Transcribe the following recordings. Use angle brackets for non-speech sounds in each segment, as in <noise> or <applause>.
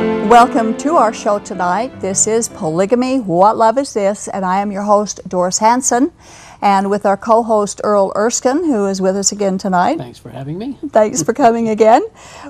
Welcome to our show tonight. This is Polygamy What Love Is This? And I am your host, Doris Hanson. And with our co host, Earl Erskine, who is with us again tonight. Thanks for having me. Thanks for coming again.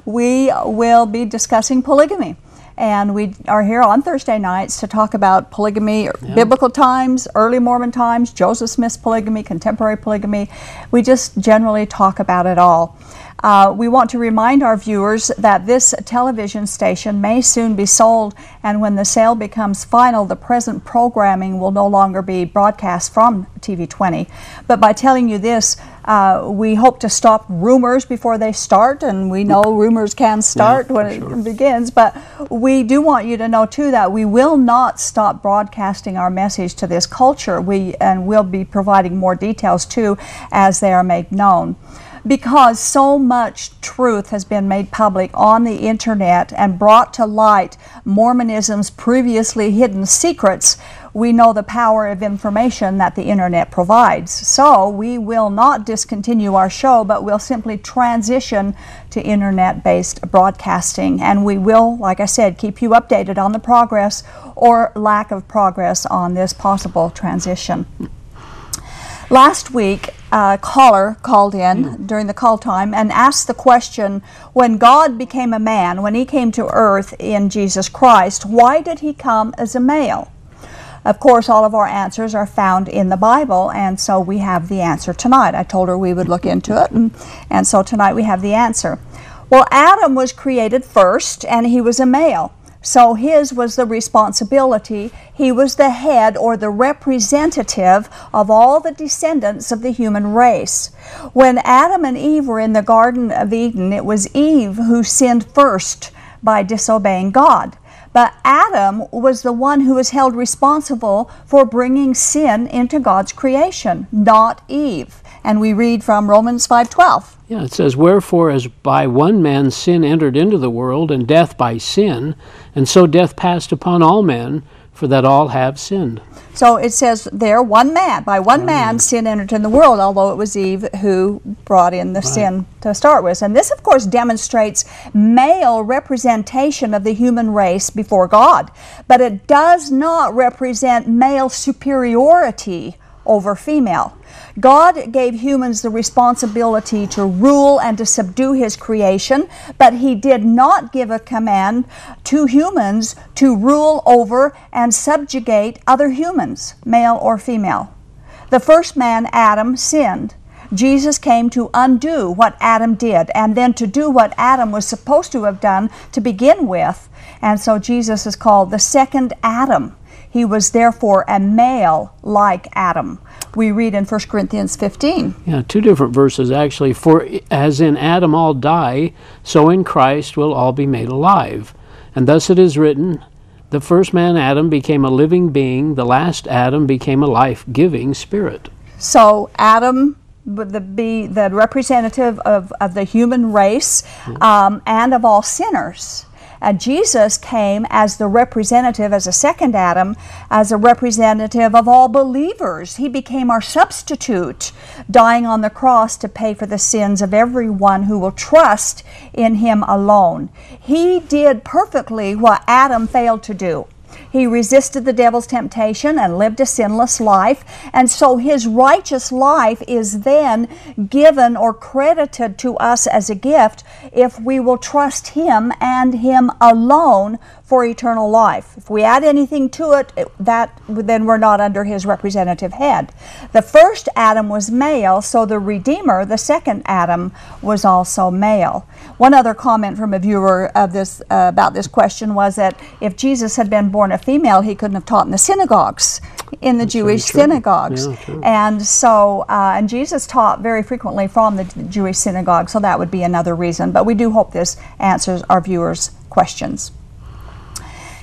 We will be discussing polygamy. And we are here on Thursday nights to talk about polygamy, yeah. biblical times, early Mormon times, Joseph Smith's polygamy, contemporary polygamy. We just generally talk about it all. Uh, we want to remind our viewers that this television station may soon be sold, and when the sale becomes final, the present programming will no longer be broadcast from TV20. But by telling you this, uh, we hope to stop rumors before they start, and we know rumors can start yeah, when it sure. begins. But we do want you to know too that we will not stop broadcasting our message to this culture. We and we'll be providing more details too as they are made known because so much truth has been made public on the internet and brought to light Mormonism's previously hidden secrets, we know the power of information that the internet provides. So we will not discontinue our show, but we'll simply transition to internet based broadcasting. And we will, like I said, keep you updated on the progress or lack of progress on this possible transition. Last week, a caller called in mm. during the call time and asked the question when God became a man, when he came to earth in Jesus Christ, why did he come as a male? Of course, all of our answers are found in the Bible, and so we have the answer tonight. I told her we would look into it, and, and so tonight we have the answer. Well, Adam was created first, and he was a male. So his was the responsibility. He was the head or the representative of all the descendants of the human race. When Adam and Eve were in the Garden of Eden, it was Eve who sinned first by disobeying God. But Adam was the one who was held responsible for bringing sin into God's creation, not Eve. And we read from Romans 5:12. Yeah, it says, Wherefore, as by one man sin entered into the world, and death by sin, and so death passed upon all men, for that all have sinned. So it says there, one man, by one mm. man, sin entered in the world, although it was Eve who brought in the right. sin to start with. And this, of course, demonstrates male representation of the human race before God. But it does not represent male superiority over female. God gave humans the responsibility to rule and to subdue his creation, but he did not give a command to humans to rule over and subjugate other humans, male or female. The first man, Adam, sinned. Jesus came to undo what Adam did and then to do what Adam was supposed to have done to begin with. And so Jesus is called the second Adam. He was therefore a male like Adam. We read in 1 Corinthians 15. Yeah, two different verses actually. For as in Adam all die, so in Christ will all be made alive. And thus it is written, the first man Adam became a living being, the last Adam became a life-giving spirit. So Adam would the, be the representative of, of the human race mm-hmm. um, and of all sinners. And Jesus came as the representative, as a second Adam, as a representative of all believers. He became our substitute, dying on the cross to pay for the sins of everyone who will trust in him alone. He did perfectly what Adam failed to do. He resisted the devil's temptation and lived a sinless life. And so his righteous life is then given or credited to us as a gift if we will trust him and him alone for eternal life. If we add anything to it, that then we're not under his representative head. The first Adam was male, so the Redeemer, the second Adam, was also male. One other comment from a viewer of this uh, about this question was that if Jesus had been born a female, he couldn't have taught in the synagogues, in the That's Jewish synagogues. Yeah, and so, uh, and Jesus taught very frequently from the Jewish synagogue, so that would be another reason. But we do hope this answers our viewers' questions.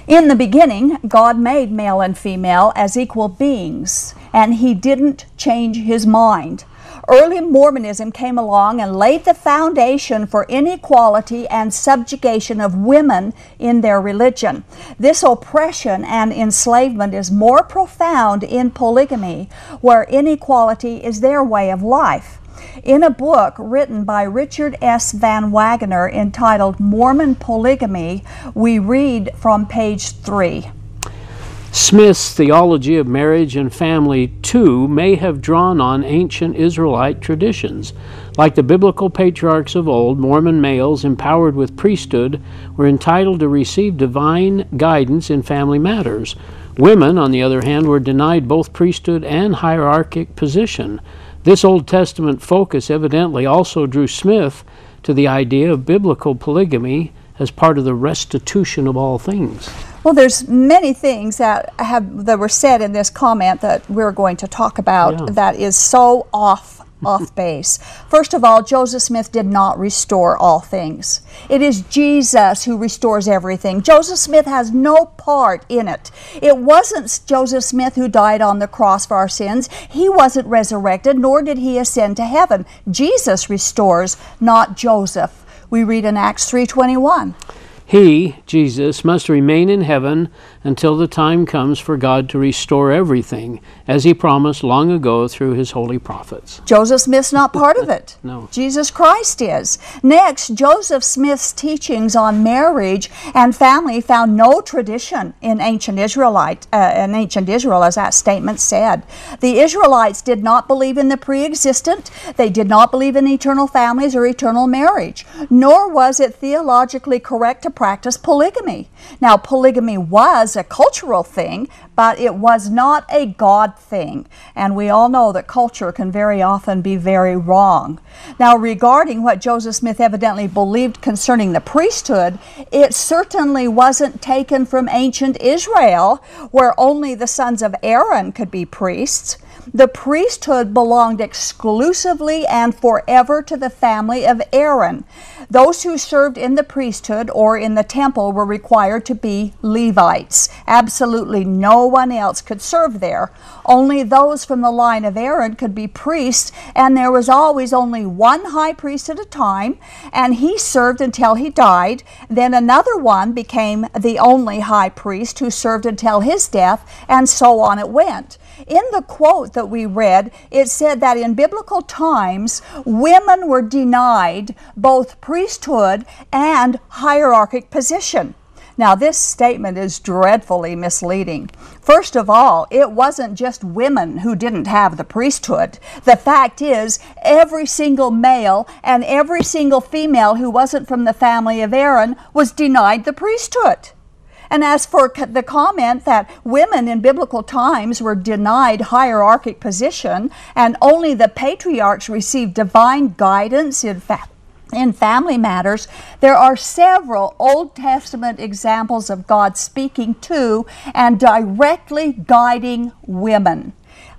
In the beginning, God made male and female as equal beings, and He didn't change His mind. Early Mormonism came along and laid the foundation for inequality and subjugation of women in their religion. This oppression and enslavement is more profound in polygamy, where inequality is their way of life. In a book written by Richard S. Van Wagoner entitled Mormon Polygamy, we read from page 3. Smith's theology of marriage and family, too, may have drawn on ancient Israelite traditions. Like the biblical patriarchs of old, Mormon males empowered with priesthood were entitled to receive divine guidance in family matters. Women, on the other hand, were denied both priesthood and hierarchic position. This Old Testament focus evidently also drew Smith to the idea of biblical polygamy as part of the restitution of all things. Well, there's many things that have that were said in this comment that we're going to talk about Yeah. that is so off off base. First of all, Joseph Smith did not restore all things. It is Jesus who restores everything. Joseph Smith has no part in it. It wasn't Joseph Smith who died on the cross for our sins. He wasn't resurrected, nor did he ascend to heaven. Jesus restores, not Joseph. We read in Acts 3:21. He, Jesus, must remain in heaven until the time comes for God to restore everything, as he promised long ago through his holy prophets. Joseph Smith's not part of it. <laughs> No. Jesus Christ is. Next, Joseph Smith's teachings on marriage and family found no tradition in ancient Israelite, uh, in ancient Israel, as that statement said. The Israelites did not believe in the pre-existent. They did not believe in eternal families or eternal marriage. Nor was it theologically correct to practice polygamy. Now, polygamy was a cultural thing, but it was not a God thing. And we all know that culture can very often be very wrong. Now, regarding what Joseph Smith evidently believed concerning the priesthood, it certainly wasn't taken from ancient Israel, where only the sons of Aaron could be priests. The priesthood belonged exclusively and forever to the family of Aaron. Those who served in the priesthood or in the temple were required to be Levites. Absolutely no one else could serve there. Only those from the line of Aaron could be priests, and there was always only one high priest at a time, and he served until he died. Then another one became the only high priest who served until his death, and so on it went. In the quote that we read, it said that in biblical times, women were denied both priesthood and hierarchic position. Now, this statement is dreadfully misleading. First of all, it wasn't just women who didn't have the priesthood. The fact is, every single male and every single female who wasn't from the family of Aaron was denied the priesthood. And as for the comment that women in biblical times were denied hierarchic position and only the patriarchs received divine guidance in fact in family matters, there are several Old Testament examples of God speaking to and directly guiding women.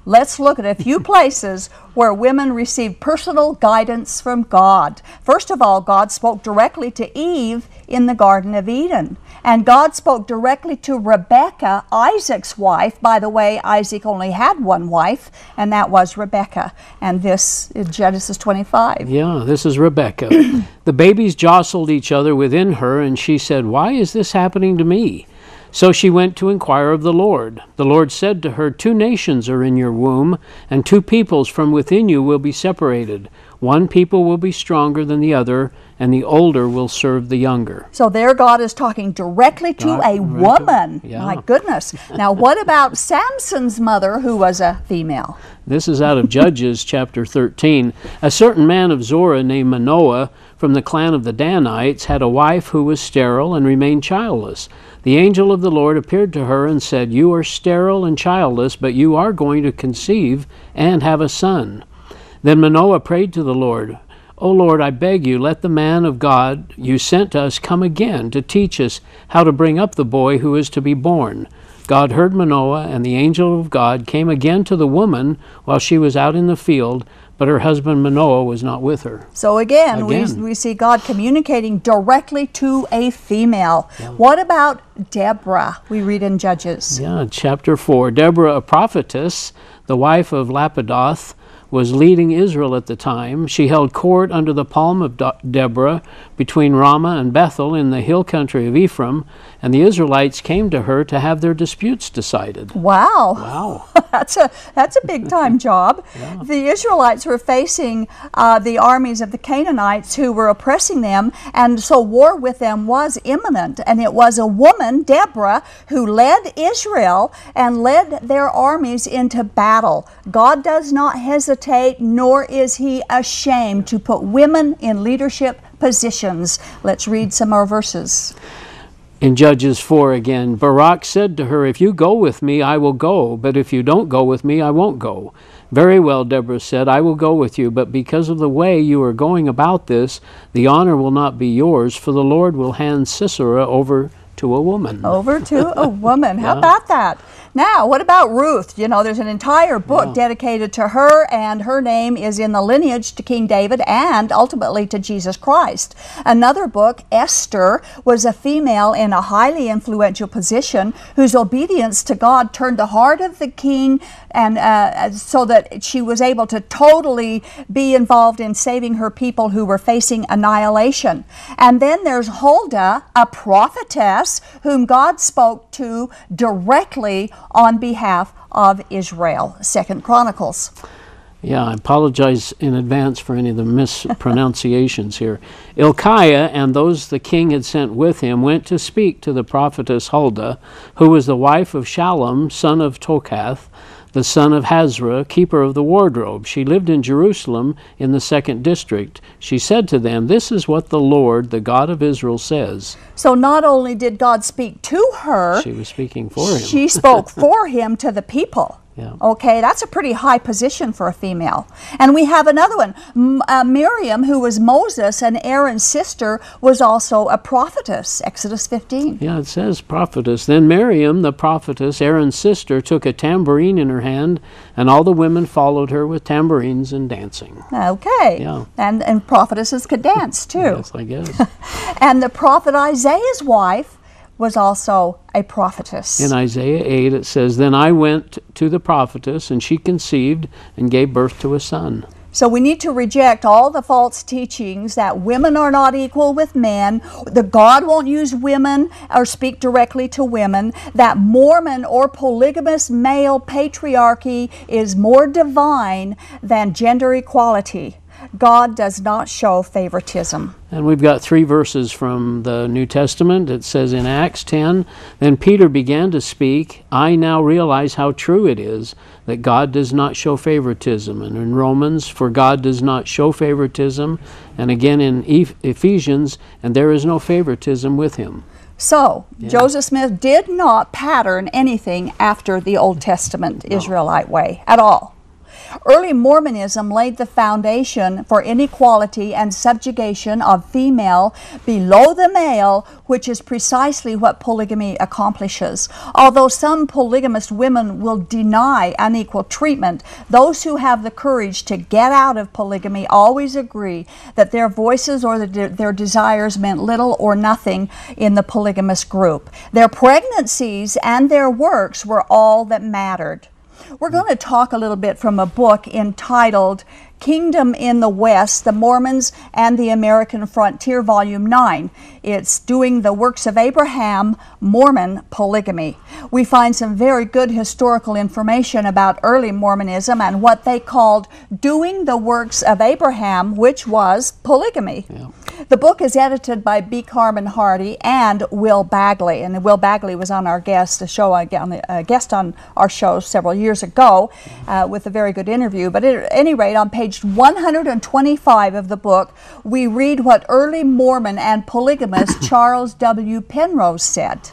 Let's look at a few <laughs> places where women received personal guidance from God. First of all, God spoke directly to Eve in the Garden of Eden. And God spoke directly to Rebekah, Isaac's wife. By the way, Isaac only had one wife, and that was Rebekah. And this is Genesis 25. Yeah, this is Rebekah. <coughs> the babies jostled each other within her, and she said, Why is this happening to me? So she went to inquire of the Lord. The Lord said to her, Two nations are in your womb, and two peoples from within you will be separated. One people will be stronger than the other, and the older will serve the younger. So there God is talking directly to God- a woman. yeah. My goodness. Now, what about Samson's mother, who was a female? This is out of Judges <laughs> chapter 13. A certain man of Zorah named Manoah from the clan of the Danites had a wife who was sterile and remained childless. The angel of the Lord appeared to her and said, You are sterile and childless, but you are going to conceive and have a son. Then Manoah prayed to the Lord, O Lord, I beg you, let the man of God you sent to us come again to teach us how to bring up the boy who is to be born. God heard Manoah, and the angel of God came again to the woman while she was out in the field, but her husband Manoah was not with her. So again, Again. We, we see God communicating directly to a female. What about Deborah? We read in Judges. Yeah, chapter 4. Deborah, a prophetess, the wife of Lapidoth, was leading Israel at the time. She held court under the palm of Deborah between Ramah and Bethel in the hill country of Ephraim, and the Israelites came to her to have their disputes decided. Wow. Wow. <laughs> that's a that's a big time <laughs> job. The Israelites were facing uh, the armies of the Canaanites who were oppressing them, and so war with them was imminent. And it was a woman, Deborah, who led Israel and led their armies into battle. God does not hesitate, nor is He ashamed to put women in leadership positions. Let's read some more verses. In Judges 4 again, Barak said to her, If you go with me, I will go, but if you don't go with me, I won't go. Very well, Deborah said, I will go with you, but because of the way you are going about this, the honor will not be yours, for the Lord will hand Sisera over to a woman. Over to a woman. How <laughs> about that? Now, what about Ruth? You know, there's an entire book dedicated to her, and her name is in the lineage to King David and ultimately to Jesus Christ. Another book, Esther, was a female in a highly influential position whose obedience to God turned the heart of the king, and uh, so that she was able to totally be involved in saving her people who were facing annihilation. And then there's Huldah, a prophetess whom God spoke to directly on behalf of Israel. Second Chronicles. Yeah, I apologize in advance for any of the mispronunciations here. <laughs> Ilkiah and those the king had sent with him went to speak to the prophetess Huldah, who was the wife of Shallum, son of Tokhath, the son of Hasrah, keeper of the wardrobe. She lived in Jerusalem in the second district. She said to them, This is what the Lord, the God of Israel, says. So not only did God speak to her, She was speaking for him. she spoke <laughs> for him to the people. Yeah. Okay, that's a pretty high position for a female. And we have another one. M- uh, Miriam, who was Moses and Aaron's sister, was also a prophetess. Exodus 15. Yeah, it says prophetess. Then Miriam, the prophetess, Aaron's sister, took a tambourine in her hand, and all the women followed her with tambourines and dancing. Okay. Yeah. And, and prophetesses could dance <laughs> too. Yes, I guess. <laughs> And the prophet Isaiah's wife was also a prophetess. In Isaiah 8, it says, Then I went to the prophetess, and she conceived and gave birth to a son. So we need to reject all the false teachings that women are not equal with men, that God won't use women or speak directly to women, that Mormon or polygamous male patriarchy is more divine than gender equality. God does not show favoritism. And we've got three verses from the New Testament. It says in Acts 10 Then Peter began to speak. I now realize how true it is that God does not show favoritism. And in Romans, for God does not show favoritism. And again in Ephesians, and there is no favoritism with him. So, Joseph Smith did not pattern anything after the Old Testament Israelite way at all. Early Mormonism laid the foundation for inequality and subjugation of female below the male, which is precisely what polygamy accomplishes. Although some polygamous women will deny unequal treatment, those who have the courage to get out of polygamy always agree that their voices or the, their desires meant little or nothing in the polygamous group. Their pregnancies and their works were all that mattered. We're going to talk a little bit from a book entitled Kingdom in the West The Mormons and the American Frontier, Volume 9. It's Doing the Works of Abraham, Mormon Polygamy. We find some very good historical information about early Mormonism and what they called doing the works of Abraham, which was polygamy. The book is edited by B. Carmon Hardy and Will Bagley, and Will Bagley was on our guest, a show on the- a guest on our show several years ago, uh, with a very good interview. But at any rate, on page 125 of the book, we read what early Mormon and polygamist <coughs> Charles W. Penrose said.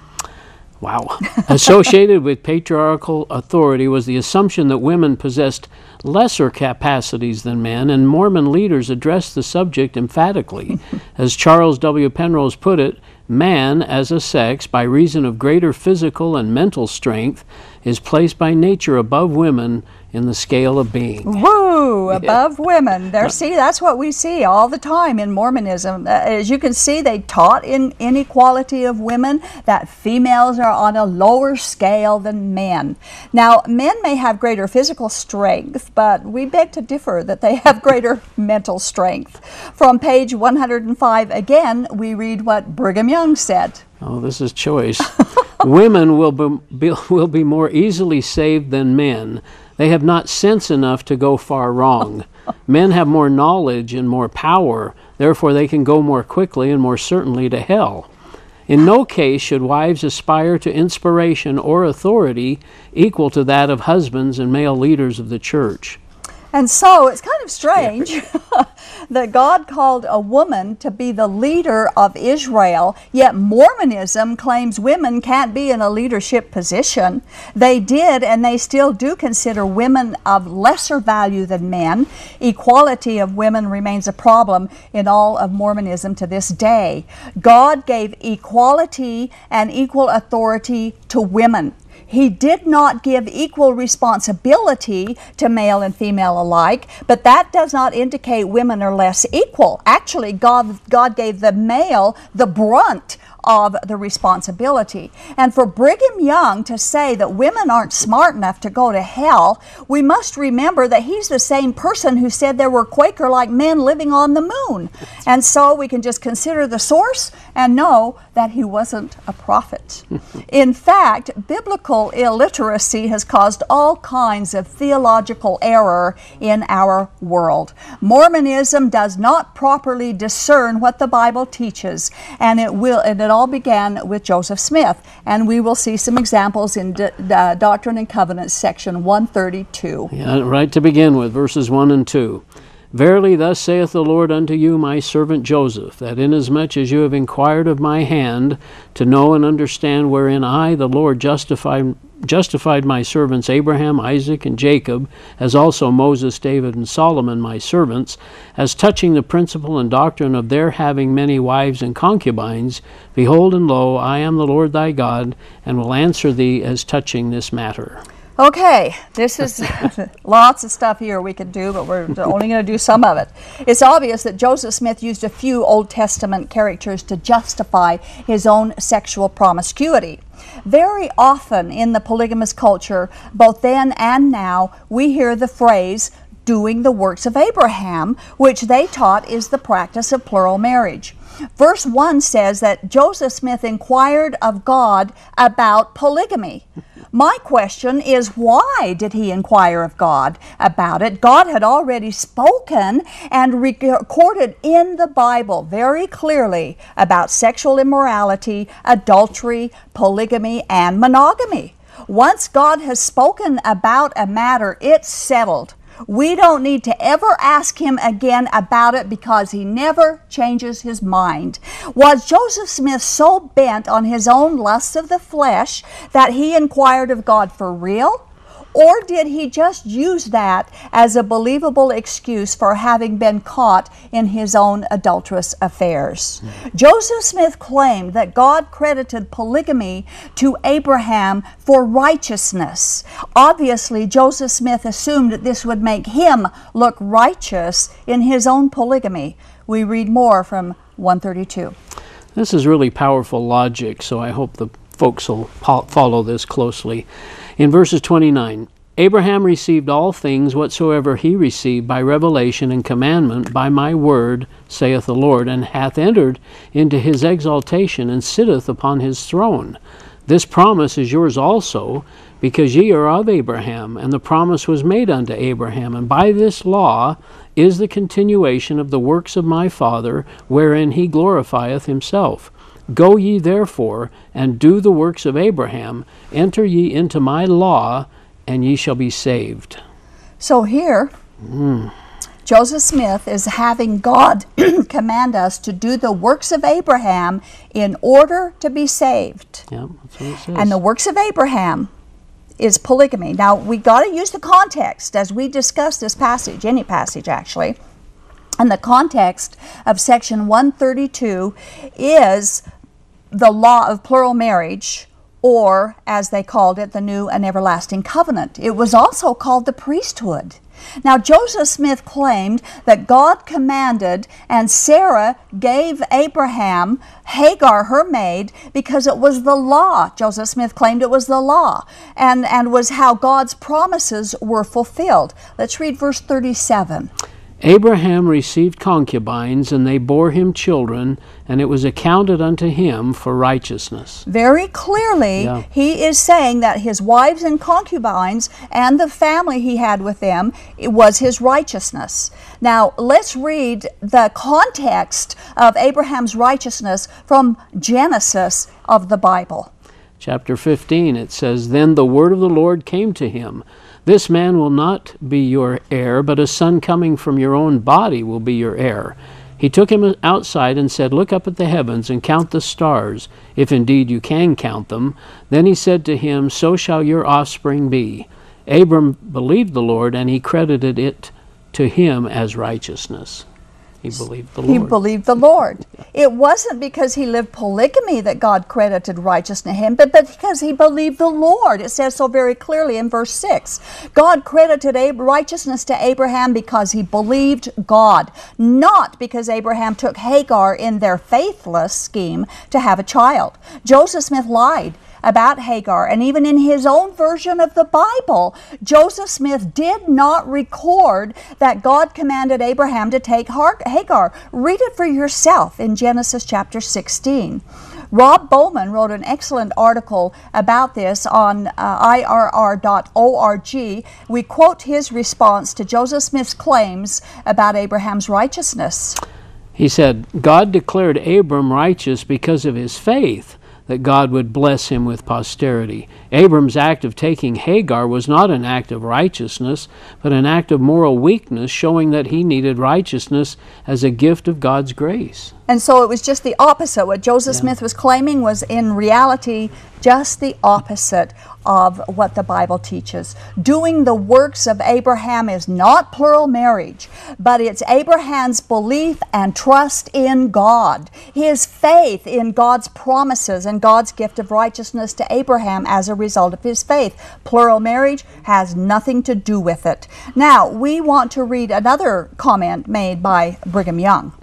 Wow. <laughs> Associated with patriarchal authority was the assumption that women possessed lesser capacities than men, and Mormon leaders addressed the subject emphatically. <laughs> As Charles W. Penrose put it, man, as a sex, by reason of greater physical and mental strength, is placed by nature above women in the scale of being. Woo! above women. There, see, that's what we see all the time in Mormonism. Uh, as you can see, they taught in inequality of women that females are on a lower scale than men. Now, men may have greater physical strength, but we beg to differ that they have greater <laughs> mental strength. From page 105 again, we read what Brigham Young said. Oh, this is choice. <laughs> Women will be, be, will be more easily saved than men. They have not sense enough to go far wrong. <laughs> Men have more knowledge and more power, therefore, they can go more quickly and more certainly to hell. In no case should wives aspire to inspiration or authority equal to that of husbands and male leaders of the church. And so it's kind of strange <laughs> that God called a woman to be the leader of Israel, yet Mormonism claims women can't be in a leadership position. They did and they still do consider women of lesser value than men. Equality of women remains a problem in all of Mormonism to this day. God gave equality and equal authority to women. He did not give equal responsibility to male and female alike, but that does not indicate women are less equal. Actually, God, God gave the male the brunt of the responsibility. And for Brigham Young to say that women aren't smart enough to go to hell, we must remember that he's the same person who said there were Quaker like men living on the moon. And so we can just consider the source and know that he wasn't a prophet. <laughs> In fact, biblical illiteracy has caused all kinds of theological error in our world. Mormonism does not properly discern what the Bible teaches, and it will and it all began with Joseph Smith, and we will see some examples in D- D- Doctrine and Covenants section 132. Yeah, right to begin with verses 1 and 2. Verily, thus saith the Lord unto you, my servant Joseph, that inasmuch as you have inquired of my hand, to know and understand wherein I, the Lord, justified, justified my servants Abraham, Isaac, and Jacob, as also Moses, David, and Solomon, my servants, as touching the principle and doctrine of their having many wives and concubines, behold, and lo, I am the Lord thy God, and will answer thee as touching this matter. Okay, this is <laughs> lots of stuff here we could do, but we're only going to do some of it. It's obvious that Joseph Smith used a few Old Testament characters to justify his own sexual promiscuity. Very often in the polygamous culture, both then and now, we hear the phrase, doing the works of Abraham, which they taught is the practice of plural marriage. Verse 1 says that Joseph Smith inquired of God about polygamy. My question is why did he inquire of God about it? God had already spoken and recorded in the Bible very clearly about sexual immorality, adultery, polygamy, and monogamy. Once God has spoken about a matter, it's settled. We don't need to ever ask him again about it because he never changes his mind. Was Joseph Smith so bent on his own lusts of the flesh that he inquired of God for real? Or did he just use that as a believable excuse for having been caught in his own adulterous affairs? Mm-hmm. Joseph Smith claimed that God credited polygamy to Abraham for righteousness. Obviously, Joseph Smith assumed that this would make him look righteous in his own polygamy. We read more from 132. This is really powerful logic, so I hope the folks will follow this closely. In verses 29, Abraham received all things whatsoever he received by revelation and commandment by my word, saith the Lord, and hath entered into his exaltation and sitteth upon his throne. This promise is yours also, because ye are of Abraham, and the promise was made unto Abraham. And by this law is the continuation of the works of my Father, wherein he glorifieth himself. Go ye therefore, and do the works of Abraham, enter ye into my law, and ye shall be saved. So here, mm. Joseph Smith is having God <clears throat> command us to do the works of Abraham in order to be saved. Yeah, that's what it says. And the works of Abraham is polygamy. Now, we got to use the context as we discuss this passage, any passage actually. And the context of section 132 is the law of plural marriage or as they called it, the new and everlasting covenant. It was also called the priesthood. Now, Joseph Smith claimed that God commanded and Sarah gave Abraham Hagar, her maid, because it was the law. Joseph Smith claimed it was the law and, and was how God's promises were fulfilled. Let's read verse 37. Abraham received concubines, and they bore him children, and it was accounted unto him for righteousness. Very clearly, Yeah. he is saying that his wives and concubines and the family he had with them it was his righteousness. Now, let's read the context of Abraham's righteousness from Genesis of the Bible. Chapter 15, it says, Then the word of the Lord came to him This man will not be your heir, but a son coming from your own body will be your heir. He took him outside and said, Look up at the heavens and count the stars, if indeed you can count them. Then he said to him, So shall your offspring be. Abram believed the Lord, and he credited it to him as righteousness. He believed the Lord. He believed the Lord. It wasn't because he lived polygamy that God credited righteousness to him, but but because he believed the Lord. It says so very clearly in verse 6. God credited Ab- righteousness to Abraham because he believed God, not because Abraham took Hagar in their faithless scheme to have a child. Joseph Smith lied about Hagar, and even in his own version of the Bible, Joseph Smith did not record that God commanded Abraham to take Hagar. Read it for yourself in Genesis chapter 16. Rob Bowman wrote an excellent article about this on uh, irr.org. We quote his response to Joseph Smith's claims about Abraham's righteousness. He said, God declared Abram righteous because of his faith that God would bless him with posterity. Abram's act of taking Hagar was not an act of righteousness, but an act of moral weakness, showing that he needed righteousness as a gift of God's grace. And so it was just the opposite. What Joseph Smith was claiming was in reality just the opposite of what the Bible teaches. Doing the works of Abraham is not plural marriage, but it's Abraham's belief and trust in God, his faith in God's promises and God's gift of righteousness to Abraham as a result of his faith. Plural marriage has nothing to do with it. Now, we want to read another comment made by Brigham Young.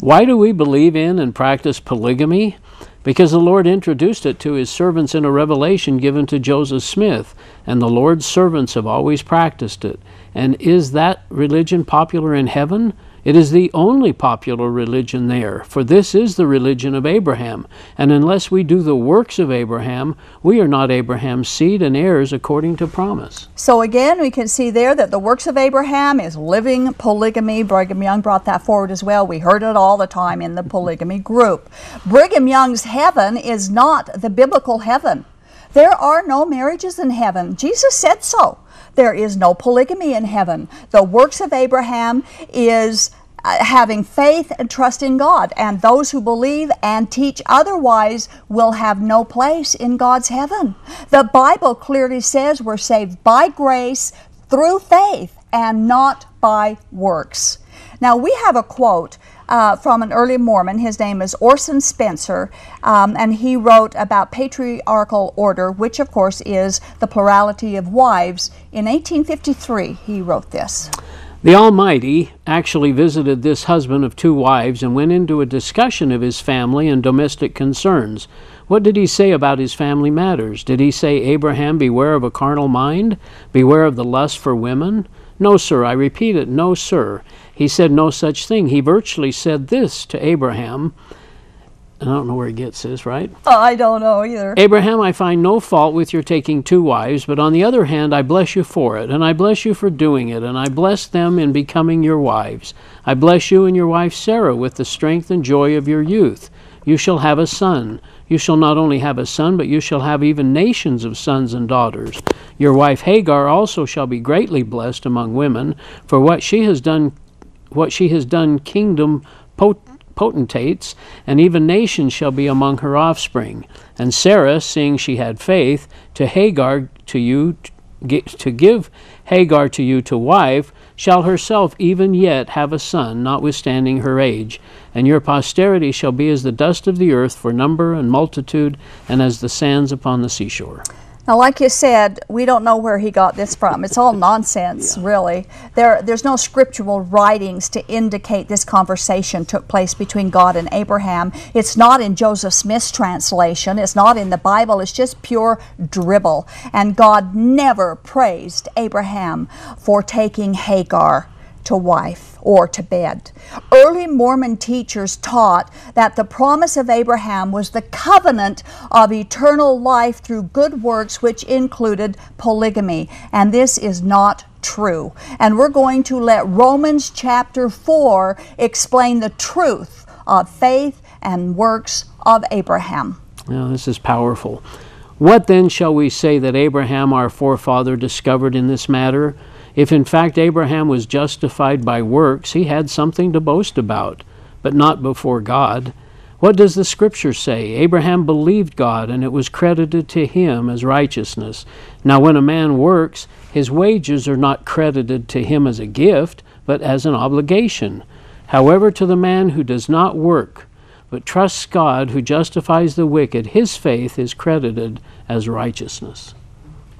Why do we believe in and practice polygamy? Because the Lord introduced it to his servants in a revelation given to Joseph Smith, and the Lord's servants have always practiced it. And is that religion popular in heaven? It is the only popular religion there, for this is the religion of Abraham. And unless we do the works of Abraham, we are not Abraham's seed and heirs according to promise. So again, we can see there that the works of Abraham is living polygamy. Brigham Young brought that forward as well. We heard it all the time in the polygamy group. Brigham Young's heaven is not the biblical heaven. There are no marriages in heaven. Jesus said so. There is no polygamy in heaven. The works of Abraham is uh, having faith and trust in God, and those who believe and teach otherwise will have no place in God's heaven. The Bible clearly says we're saved by grace through faith and not by works. Now, we have a quote uh, from an early Mormon. His name is Orson Spencer, um, and he wrote about patriarchal order, which, of course, is the plurality of wives. In 1853, he wrote this. The Almighty actually visited this husband of two wives and went into a discussion of his family and domestic concerns. What did he say about his family matters? Did he say, Abraham, beware of a carnal mind? Beware of the lust for women? No, sir, I repeat it, no, sir. He said no such thing. He virtually said this to Abraham. I don't know where he gets this, right? Oh, I don't know either. Abraham, I find no fault with your taking two wives, but on the other hand, I bless you for it, and I bless you for doing it, and I bless them in becoming your wives. I bless you and your wife Sarah with the strength and joy of your youth. You shall have a son. You shall not only have a son, but you shall have even nations of sons and daughters. Your wife Hagar also shall be greatly blessed among women, for what she has done what she has done kingdom pot- potentates, and even nations shall be among her offspring. And Sarah, seeing she had faith, to Hagar to you to give Hagar to you to wife, shall herself even yet have a son, notwithstanding her age. And your posterity shall be as the dust of the earth for number and multitude, and as the sands upon the seashore. Now, like you said, we don't know where he got this from. It's all <laughs> nonsense, yeah. really. There, there's no scriptural writings to indicate this conversation took place between God and Abraham. It's not in Joseph Smith's translation. It's not in the Bible. It's just pure dribble. And God never praised Abraham for taking Hagar to wife or to bed. Early Mormon teachers taught that the promise of Abraham was the covenant of eternal life through good works, which included polygamy. And this is not true. And we're going to let Romans chapter 4 explain the truth of faith and works of Abraham. Now, this is powerful. What then shall we say that Abraham, our forefather, discovered in this matter? If in fact Abraham was justified by works, he had something to boast about, but not before God. What does the Scripture say? Abraham believed God, and it was credited to him as righteousness. Now, when a man works, his wages are not credited to him as a gift, but as an obligation. However, to the man who does not work, but trusts God who justifies the wicked, his faith is credited as righteousness.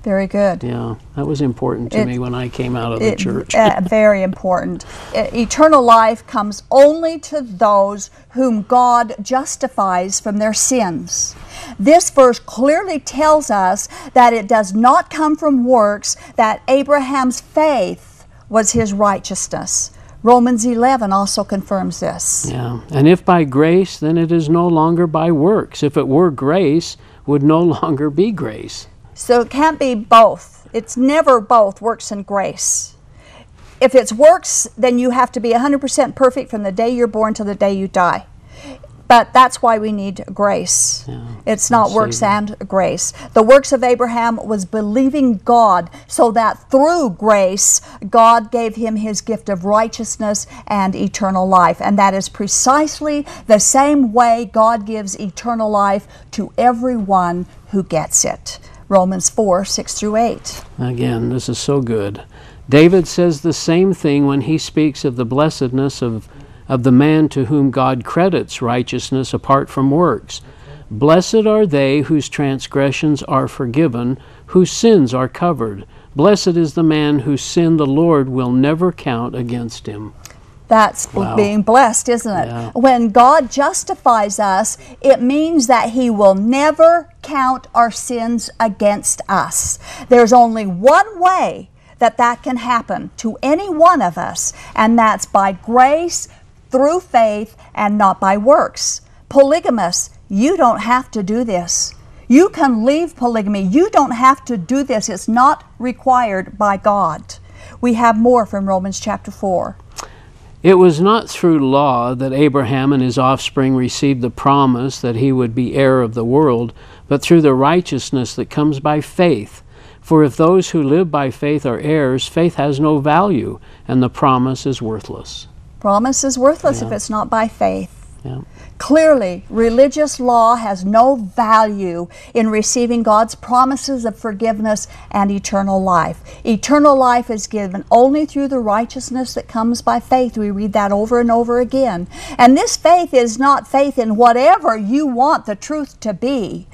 Very good. Yeah, that was important to it, me when I came out of the it, church. uh, <laughs> very important. Eternal life comes only to those whom God justifies from their sins. This verse clearly tells us that it does not come from works, that Abraham's faith was his righteousness. Romans 11 also confirms this. Yeah, and if by grace, then it is no longer by works. If it were grace, would no <laughs> longer be grace. So it can't be both. It's never both works and grace. If it's works, then you have to be 100% perfect from the day you're born to the day you die. But that's why we need grace. Yeah, it's not works and grace. The works of Abraham was believing God so that through grace, God gave him his gift of righteousness and eternal life. And that is precisely the same way God gives eternal life to everyone who gets it. Romans 4 6 through 8. Again, this is so good. David says the same thing when he speaks of the blessedness of, of the man to whom God credits righteousness apart from works. Blessed are they whose transgressions are forgiven, whose sins are covered. Blessed is the man whose sin the Lord will never count against him. That's wow. being blessed, isn't it? Yeah. When God justifies us, it means that He will never count our sins against us. There's only one way that that can happen to any one of us, and that's by grace through faith and not by works. Polygamists, you don't have to do this. You can leave polygamy. You don't have to do this. It's not required by God. We have more from Romans chapter 4. It was not through law that Abraham and his offspring received the promise that he would be heir of the world, but through the righteousness that comes by faith. For if those who live by faith are heirs, faith has no value, and the promise is worthless. Promise is worthless yeah. if it's not by faith. Yeah. Clearly, religious law has no value in receiving God's promises of forgiveness and eternal life. Eternal life is given only through the righteousness that comes by faith. We read that over and over again. And this faith is not faith in whatever you want the truth to be.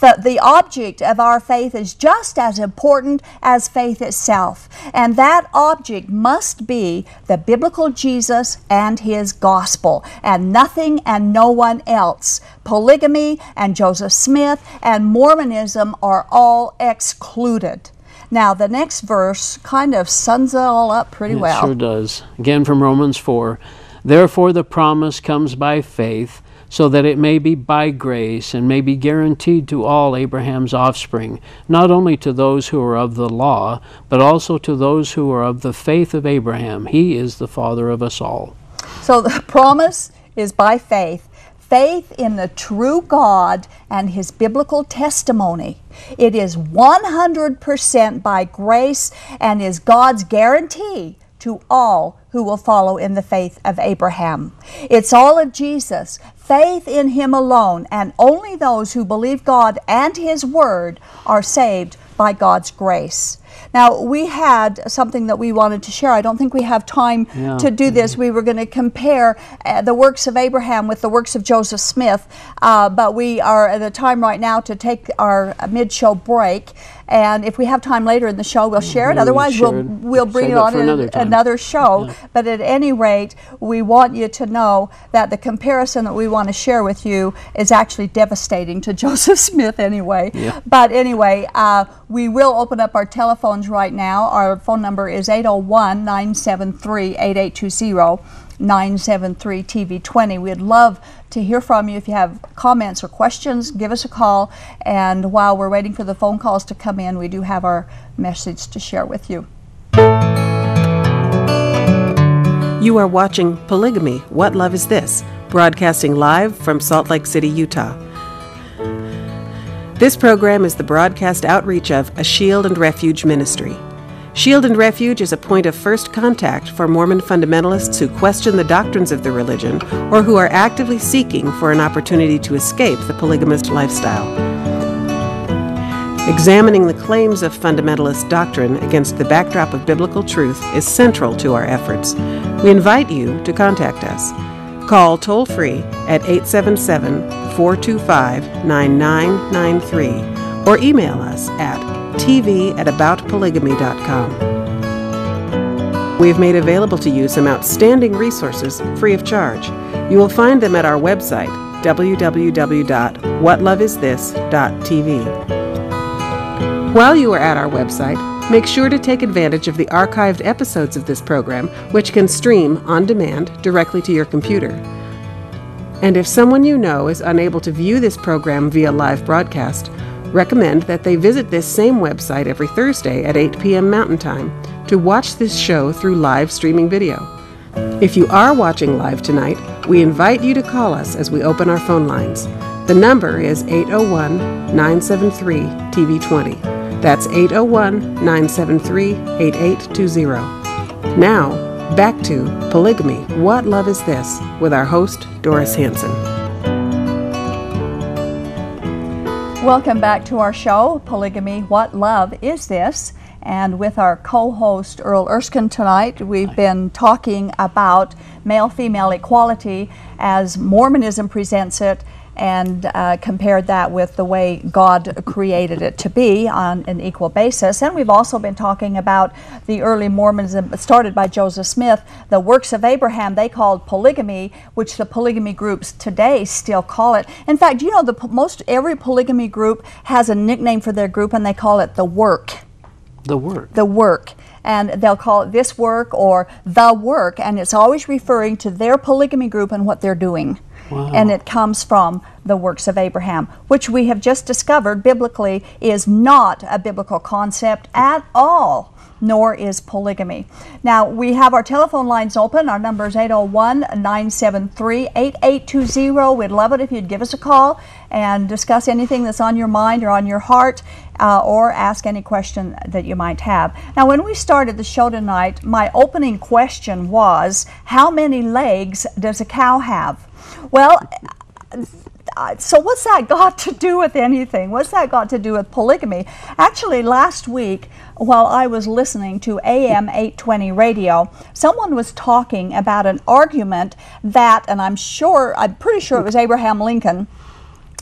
The, the object of our faith is just as important as faith itself. And that object must be the biblical Jesus and his gospel, and nothing and no one else. Polygamy and Joseph Smith and Mormonism are all excluded. Now, the next verse kind of sums it all up pretty it well. It sure does. Again from Romans 4 Therefore, the promise comes by faith, so that it may be by grace and may be guaranteed to all Abraham's offspring, not only to those who are of the law, but also to those who are of the faith of Abraham. He is the father of us all. So the <laughs> promise is by faith, faith in the true God and His biblical testimony. It is 100% by grace and is God's guarantee to all who will follow in the faith of Abraham. It's all of Jesus. faith in Him alone, and only those who believe God and His Word are saved by God's grace. Now, we had something that we wanted to share. I don't think we have time Yeah. to do this. We were going to compare uh, the works of Abraham with the works of Joseph Smith, uh, but we are at a time right now to take our mid show break. And if we have time later in the show, we'll share it. Otherwise, we'll, we'll bring it it on in another another show. Yeah. But at any rate, we want you to know that the comparison that we want to share with you is actually devastating to <laughs> Joseph Smith anyway. Yeah. But anyway, uh, we will open up our telephones right now. Our phone number is 801 973 8820. 973 TV20. We'd love to hear from you. If you have comments or questions, give us a call. And while we're waiting for the phone calls to come in, we do have our message to share with you. You are watching Polygamy What Love Is This? broadcasting live from Salt Lake City, Utah. This program is the broadcast outreach of A Shield and Refuge Ministry. Shield and Refuge is a point of first contact for Mormon fundamentalists who question the doctrines of the religion or who are actively seeking for an opportunity to escape the polygamist lifestyle. Examining the claims of fundamentalist doctrine against the backdrop of biblical truth is central to our efforts. We invite you to contact us. Call toll free at 877 425 9993 or email us at tv at aboutpolygamy.com. We have made available to you some outstanding resources free of charge. You will find them at our website, www.whatloveisthis.tv. While you are at our website, make sure to take advantage of the archived episodes of this program, which can stream on demand directly to your computer. And if someone you know is unable to view this program via live broadcast, recommend that they visit this same website every Thursday at 8 p.m. Mountain Time to watch this show through live streaming video. If you are watching live tonight, we invite you to call us as we open our phone lines. The number is 801 973 TV20. That's 801 973 8820. Now, back to Polygamy What Love Is This? with our host, Doris Hanson. Welcome back to our show, Polygamy What Love Is This? And with our co host Earl Erskine tonight, we've been talking about male female equality as Mormonism presents it and uh, compared that with the way God created it to be on an equal basis. And we've also been talking about the early Mormonism started by Joseph Smith, the works of Abraham they called polygamy, which the polygamy groups today still call it. In fact, you know, the most every polygamy group has a nickname for their group and they call it the work The work. the work. And they'll call it this work or the work, and it's always referring to their polygamy group and what they're doing. And it comes from the works of Abraham, which we have just discovered biblically is not a biblical concept at all, nor is polygamy. Now, we have our telephone lines open. Our number is 801 973 8820. We'd love it if you'd give us a call and discuss anything that's on your mind or on your heart uh, or ask any question that you might have. Now, when we started the show tonight, my opening question was How many legs does a cow have? Well, uh, so what's that got to do with anything? What's that got to do with polygamy? Actually, last week, while I was listening to AM 820 radio, someone was talking about an argument that, and I'm sure, I'm pretty sure it was Abraham Lincoln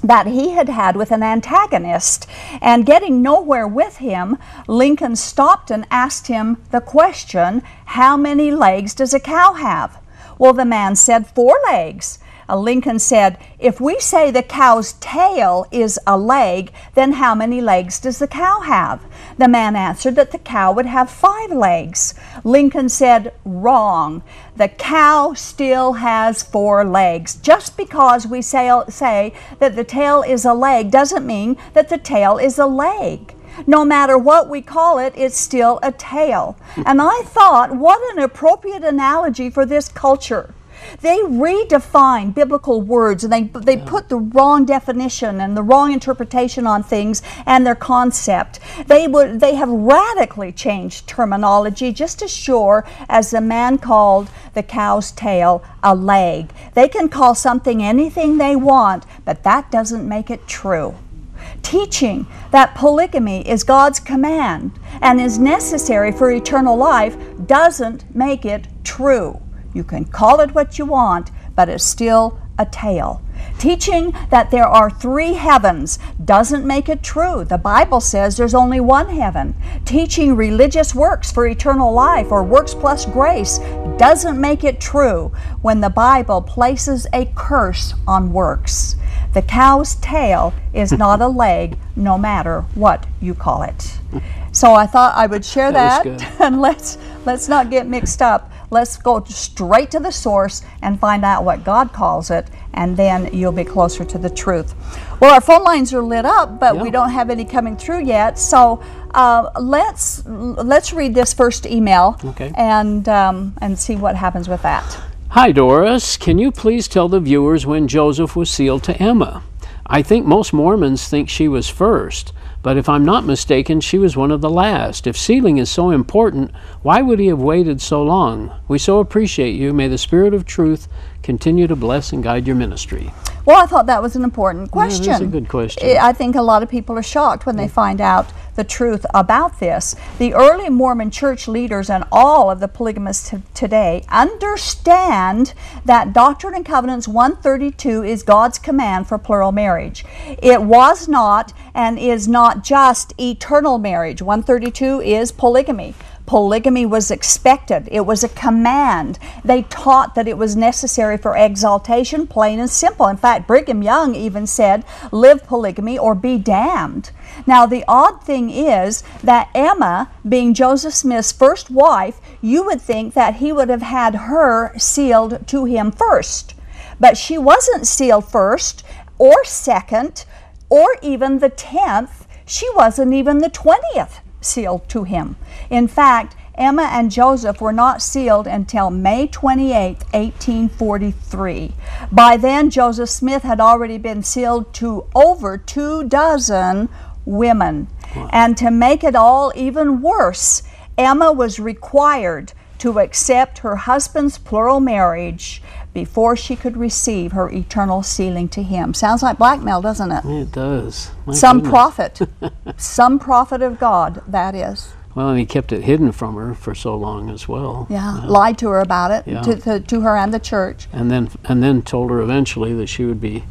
that he had had with an antagonist. And getting nowhere with him, Lincoln stopped and asked him the question How many legs does a cow have? Well, the man said four legs. Uh, Lincoln said, If we say the cow's tail is a leg, then how many legs does the cow have? The man answered that the cow would have five legs. Lincoln said, Wrong. The cow still has four legs. Just because we say, say that the tail is a leg doesn't mean that the tail is a leg. No matter what we call it, it's still a tail. And I thought, what an appropriate analogy for this culture. They redefine biblical words and they, they put the wrong definition and the wrong interpretation on things and their concept. They, would, they have radically changed terminology just as sure as the man called the cow's tail a leg. They can call something anything they want, but that doesn't make it true teaching that polygamy is God's command and is necessary for eternal life doesn't make it true. You can call it what you want, but it's still a tale. Teaching that there are three heavens doesn't make it true. The Bible says there's only one heaven. Teaching religious works for eternal life or works plus grace doesn't make it true when the Bible places a curse on works. The cow's tail is <laughs> not a leg, no matter what you call it. So I thought I would share That that, <laughs> and let's let's not get mixed up. Let's go straight to the source and find out what God calls it, and then you'll be closer to the truth. Well, our phone lines are lit up, but we don't have any coming through yet. So uh, let's let's read this first email Okay. and um, and see what happens with that. Hi, Doris. Can you please tell the viewers when Joseph was sealed to Emma? I think most Mormons think she was first, but if I'm not mistaken, she was one of the last. If sealing is so important, why would he have waited so long? We so appreciate you. May the Spirit of truth continue to bless and guide your ministry. Well, I thought that was an important question. that is a good question. I think a lot of people are shocked when they find out the truth about this. The early Mormon church leaders and all of the polygamists today understand that Doctrine and Covenants 132 is God's command for plural marriage. It was not and is not just eternal marriage. 132 is polygamy. Polygamy was expected. It was a command. They taught that it was necessary for exaltation, plain and simple. In fact, Brigham Young even said, live polygamy or be damned. Now, the odd thing is that Emma, being Joseph Smith's first wife, you would think that he would have had her sealed to him first. But she wasn't sealed first or second or even the 10th. She wasn't even the 20th sealed to him. In fact, Emma and Joseph were not sealed until May 28, 1843. By then, Joseph Smith had already been sealed to over two dozen women. And to make it all even worse, Emma was required to accept her husband's plural marriage before she could receive her eternal sealing to him. Sounds like blackmail, doesn't it? It does. My Some goodness. prophet, <laughs> some prophet of God, that is. Well, and he kept it hidden from her for so long as well. Yeah, lied to her about it, Yeah. to, to, to her and the church. And then, and then told her eventually that she would be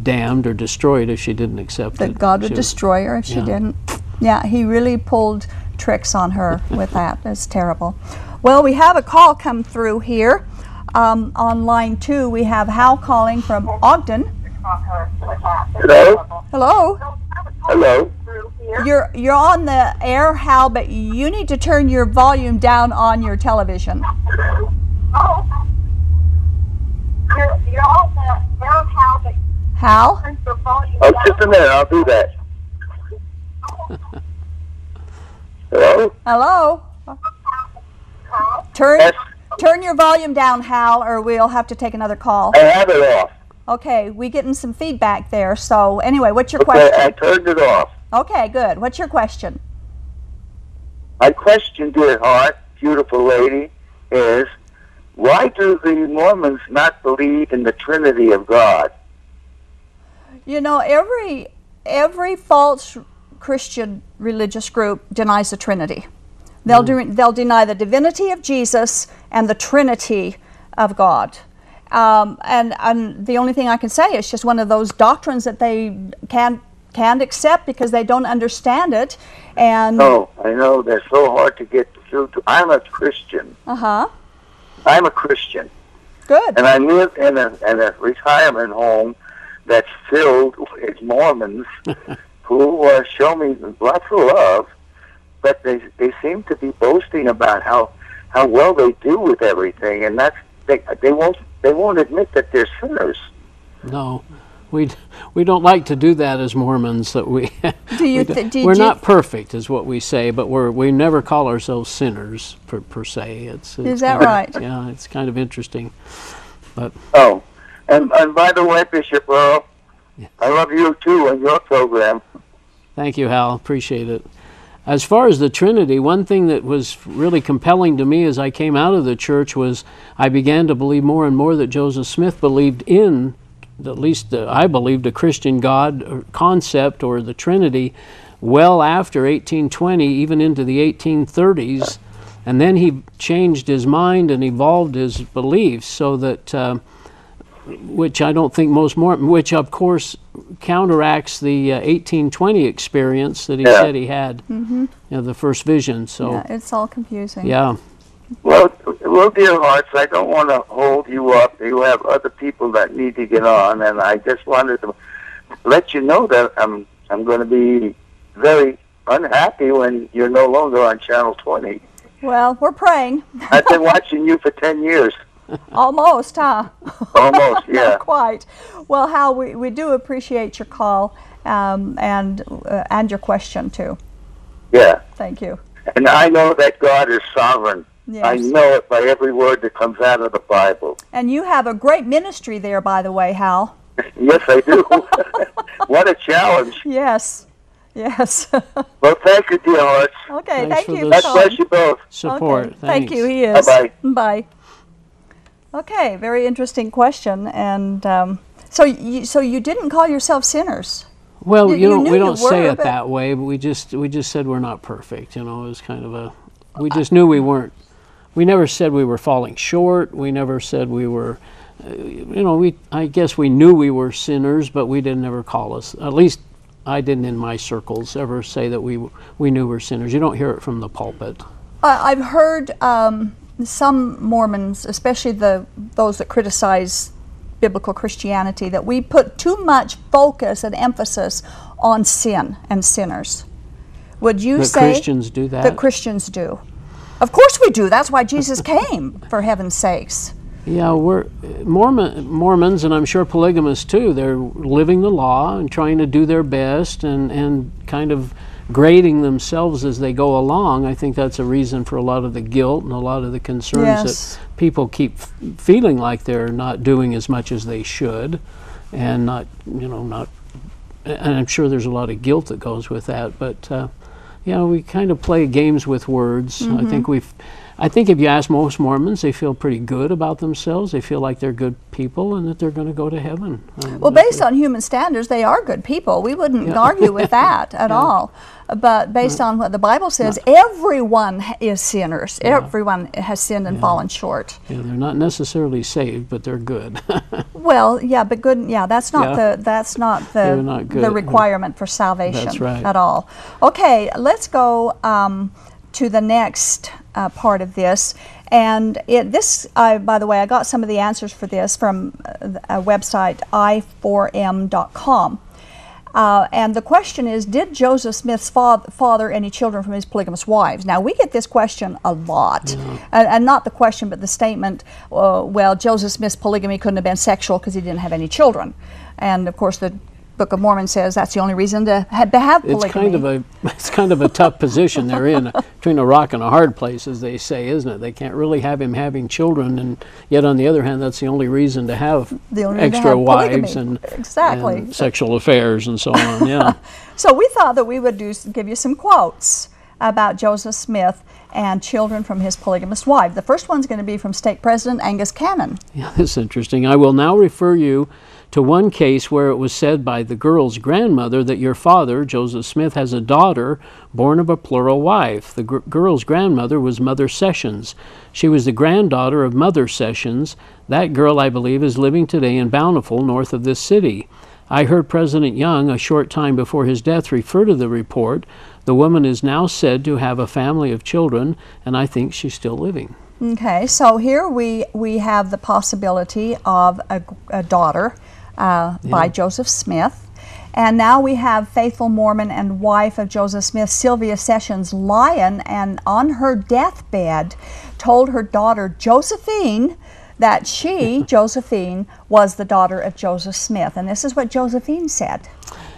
damned or destroyed if she didn't accept it. That God would She- destroy her if she didn't. Yeah, he really pulled tricks on her with that. It's terrible. Well, we have a call come through here. Um, on line two, we have Hal calling from Ogden. Hello? Hello. Hello? You're you're on the air, Hal, but you need to turn your volume down on your television. You're, you're all the air how the Hal? volume Oh, just a minute, I'll do that. Hello? Hello. Turn. Turn your volume down, Hal, or we'll have to take another call. I have it off. Okay, we getting some feedback there. So anyway, what's your Okay, I question? turned it off. Okay, good. What's your question? My question, dear heart, beautiful lady, is why do the Mormons not believe in the Trinity of God? You know, every every false Christian religious group denies the Trinity. They'll do, they'll deny the divinity of Jesus and the Trinity of God. Um, and, and the only thing I can say is just one of those doctrines that they can't can't accept because they don't understand it. And Oh, I know they're so hard to get through to. I'm a Christian. uh huh, I'm a Christian. good. And I live in a, in a retirement home that's filled with Mormons <laughs> who uh, show me lots of love, but they they seem to be boasting about how how well they do with everything, and that's they they won't they won't admit that they're sinners. No, we we don't like to do that as Mormons. That we, <laughs> do you we do, th- we're you- not perfect, is what we say, but we're we never call ourselves sinners per, per se. It's, it's that kind of- right? Yeah, it's kind of interesting. But Oh, and and by the way, Bishop Earl, I love you too and your program. Thank you, Hal. Appreciate it. As far as the Trinity, one thing that was really compelling to me as I came out of the church was I began to believe more and more that Joseph Smith believed in, at least uh, I believed, a Christian God concept or the Trinity well after 1820, even into the 1830s. And then he changed his mind and evolved his beliefs so that. Uh, which I don't think most more, which of course counteracts the uh, 1820 experience that he Yeah. said he had, you know, the first vision. So, Yeah, it's all confusing. yeah, Well, well, dear hearts, I don't want to hold you up. You have other people that need to get on, and I just wanted to let you know that I'm I'm going to be very unhappy when you're no longer on Channel 20. Well, we're praying. I've been <laughs> watching you for 10 years, Almost, huh? almost. <laughs> Not Yeah. quite. Well, Hal, we, we do appreciate your call um, and uh, and your question too. Yeah. Thank you. And I know that God is sovereign. Yes. I know it by every word that comes out of the Bible. And you have a great ministry there, by the way, Hal. <laughs> Yes, I do. <laughs> what a challenge. Yes. Yes. Well, thank you, dear hearts. okay. Thanks thank you this. for God bless you both. support. Okay. Thank you. He is. Bye-bye. Bye. Okay. Very interesting question. And um, so, you, so you didn't call yourself sinners. Well, You- you, knew we don't say it that way, but we just we just said we're not perfect. You know, it was kind of a. We just knew we weren't. We never said we were falling short. We never said we were. Uh, you know, we. I guess we knew we were sinners, but we didn't ever call us. At least I didn't in my circles ever say that we we knew we're sinners. You don't hear it from the pulpit. I I've heard um, some Mormons, especially the those that criticize biblical Christianity, that we put too much focus and emphasis on sin and sinners. Would you say That say Christians do that. that Christians do? Of course we do. That's why Jesus <laughs> came, for heaven's sakes. Yeah, we're Mormon Mormons, and I'm sure polygamists too. They're living the law and trying to do their best, and and kind of grading themselves as they go along. I think that's a reason for a lot of the guilt and a lot of the concerns Yes. that people keep f- feeling like they're not doing as much as they should, and not you know not. And I'm sure there's a lot of guilt that goes with that, but. Uh, know, we kind of play games with words. I think we've. I think if you ask most Mormons, they feel pretty good about themselves. They feel like they're good people and that they're going to go to heaven. Um, Well, based on human standards, they are good people. We wouldn't argue with <laughs> that at all. But based on what the Bible says, everyone is sinners. Everyone has sinned and fallen short. yeah, they're not necessarily saved, but they're good. <laughs> Well, yeah, but good. Yeah, that's not Yeah. the that's not the not the requirement for salvation right. at all. Okay, let's go um, to the next uh, part of this. And it, this, I, by the way, I got some of the answers for this from uh, a website i4m.com. Uh, and the question is Did Joseph Smith's father, father any children from his polygamous wives? Now, we get this question a lot. And, and not the question, but the statement uh, well, Joseph Smith's polygamy couldn't have been sexual because he didn't have any children. And of course, the Book of Mormon says that's the only reason to, ha- to have polygamy. it's kind of a <laughs> it's kind of a tough position they're in uh, between a rock and a hard place, as they say, isn't it? They can't really have him having children, and yet on the other hand, that's the only reason to have The only reason to extra have wives and Exactly. and sexual affairs and so on. Yeah. <laughs> So we thought that we would do give you some quotes about Joseph Smith and children from his polygamous wife. The first one's going to be from Stake President Angus Cannon. Yeah, <laughs> that's interesting. I will now refer you to one case where it was said by the girl's grandmother that your father, Joseph Smith, has a daughter born of a plural wife. The gr- girl's grandmother was Mother Sessions. She was the granddaughter of Mother Sessions. That girl, I believe, is living today in Bountiful, north of this city. I heard President Young, a short time before his death, refer to the report. The woman is now said to have a family of children, and I think she's still living. Okay, so here we, we have the possibility of a, a daughter uh, by Joseph Smith. And now we have faithful Mormon and wife of Joseph Smith, Sylvia Sessions Lyon, and on her deathbed told her daughter Josephine that she, <laughs> Josephine, was the daughter of Joseph Smith. And this is what Josephine said.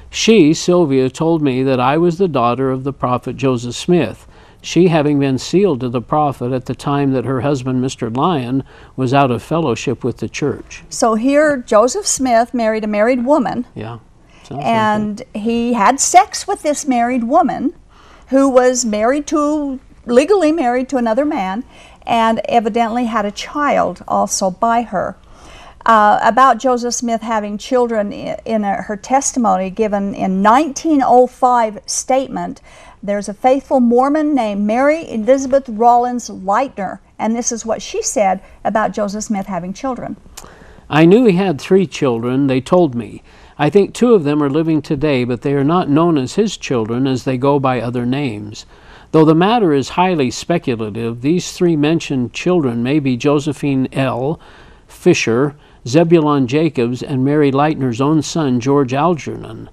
She, Sylvia, told me that I was the daughter of the prophet Joseph Smith. She having been sealed to the prophet at the time that her husband, Mr. Lyon, was out of fellowship with the church. So here, Joseph Smith married a married woman, Yeah. Sounds like and he had sex with this married woman who was married to, legally married to another man, and evidently had a child also by her. Uh, about Joseph Smith having children in a, her testimony given in 1905 statement, there's a faithful Mormon named Mary Elizabeth Rollins Lightner, and this is what she said about Joseph Smith having children. I knew he had three children, they told me. I think two of them are living today, but they are not known as his children as they go by other names. Though the matter is highly speculative, these three mentioned children may be Josephine L. Fisher, Zebulon Jacobs, and Mary Lightner's own son, George Algernon.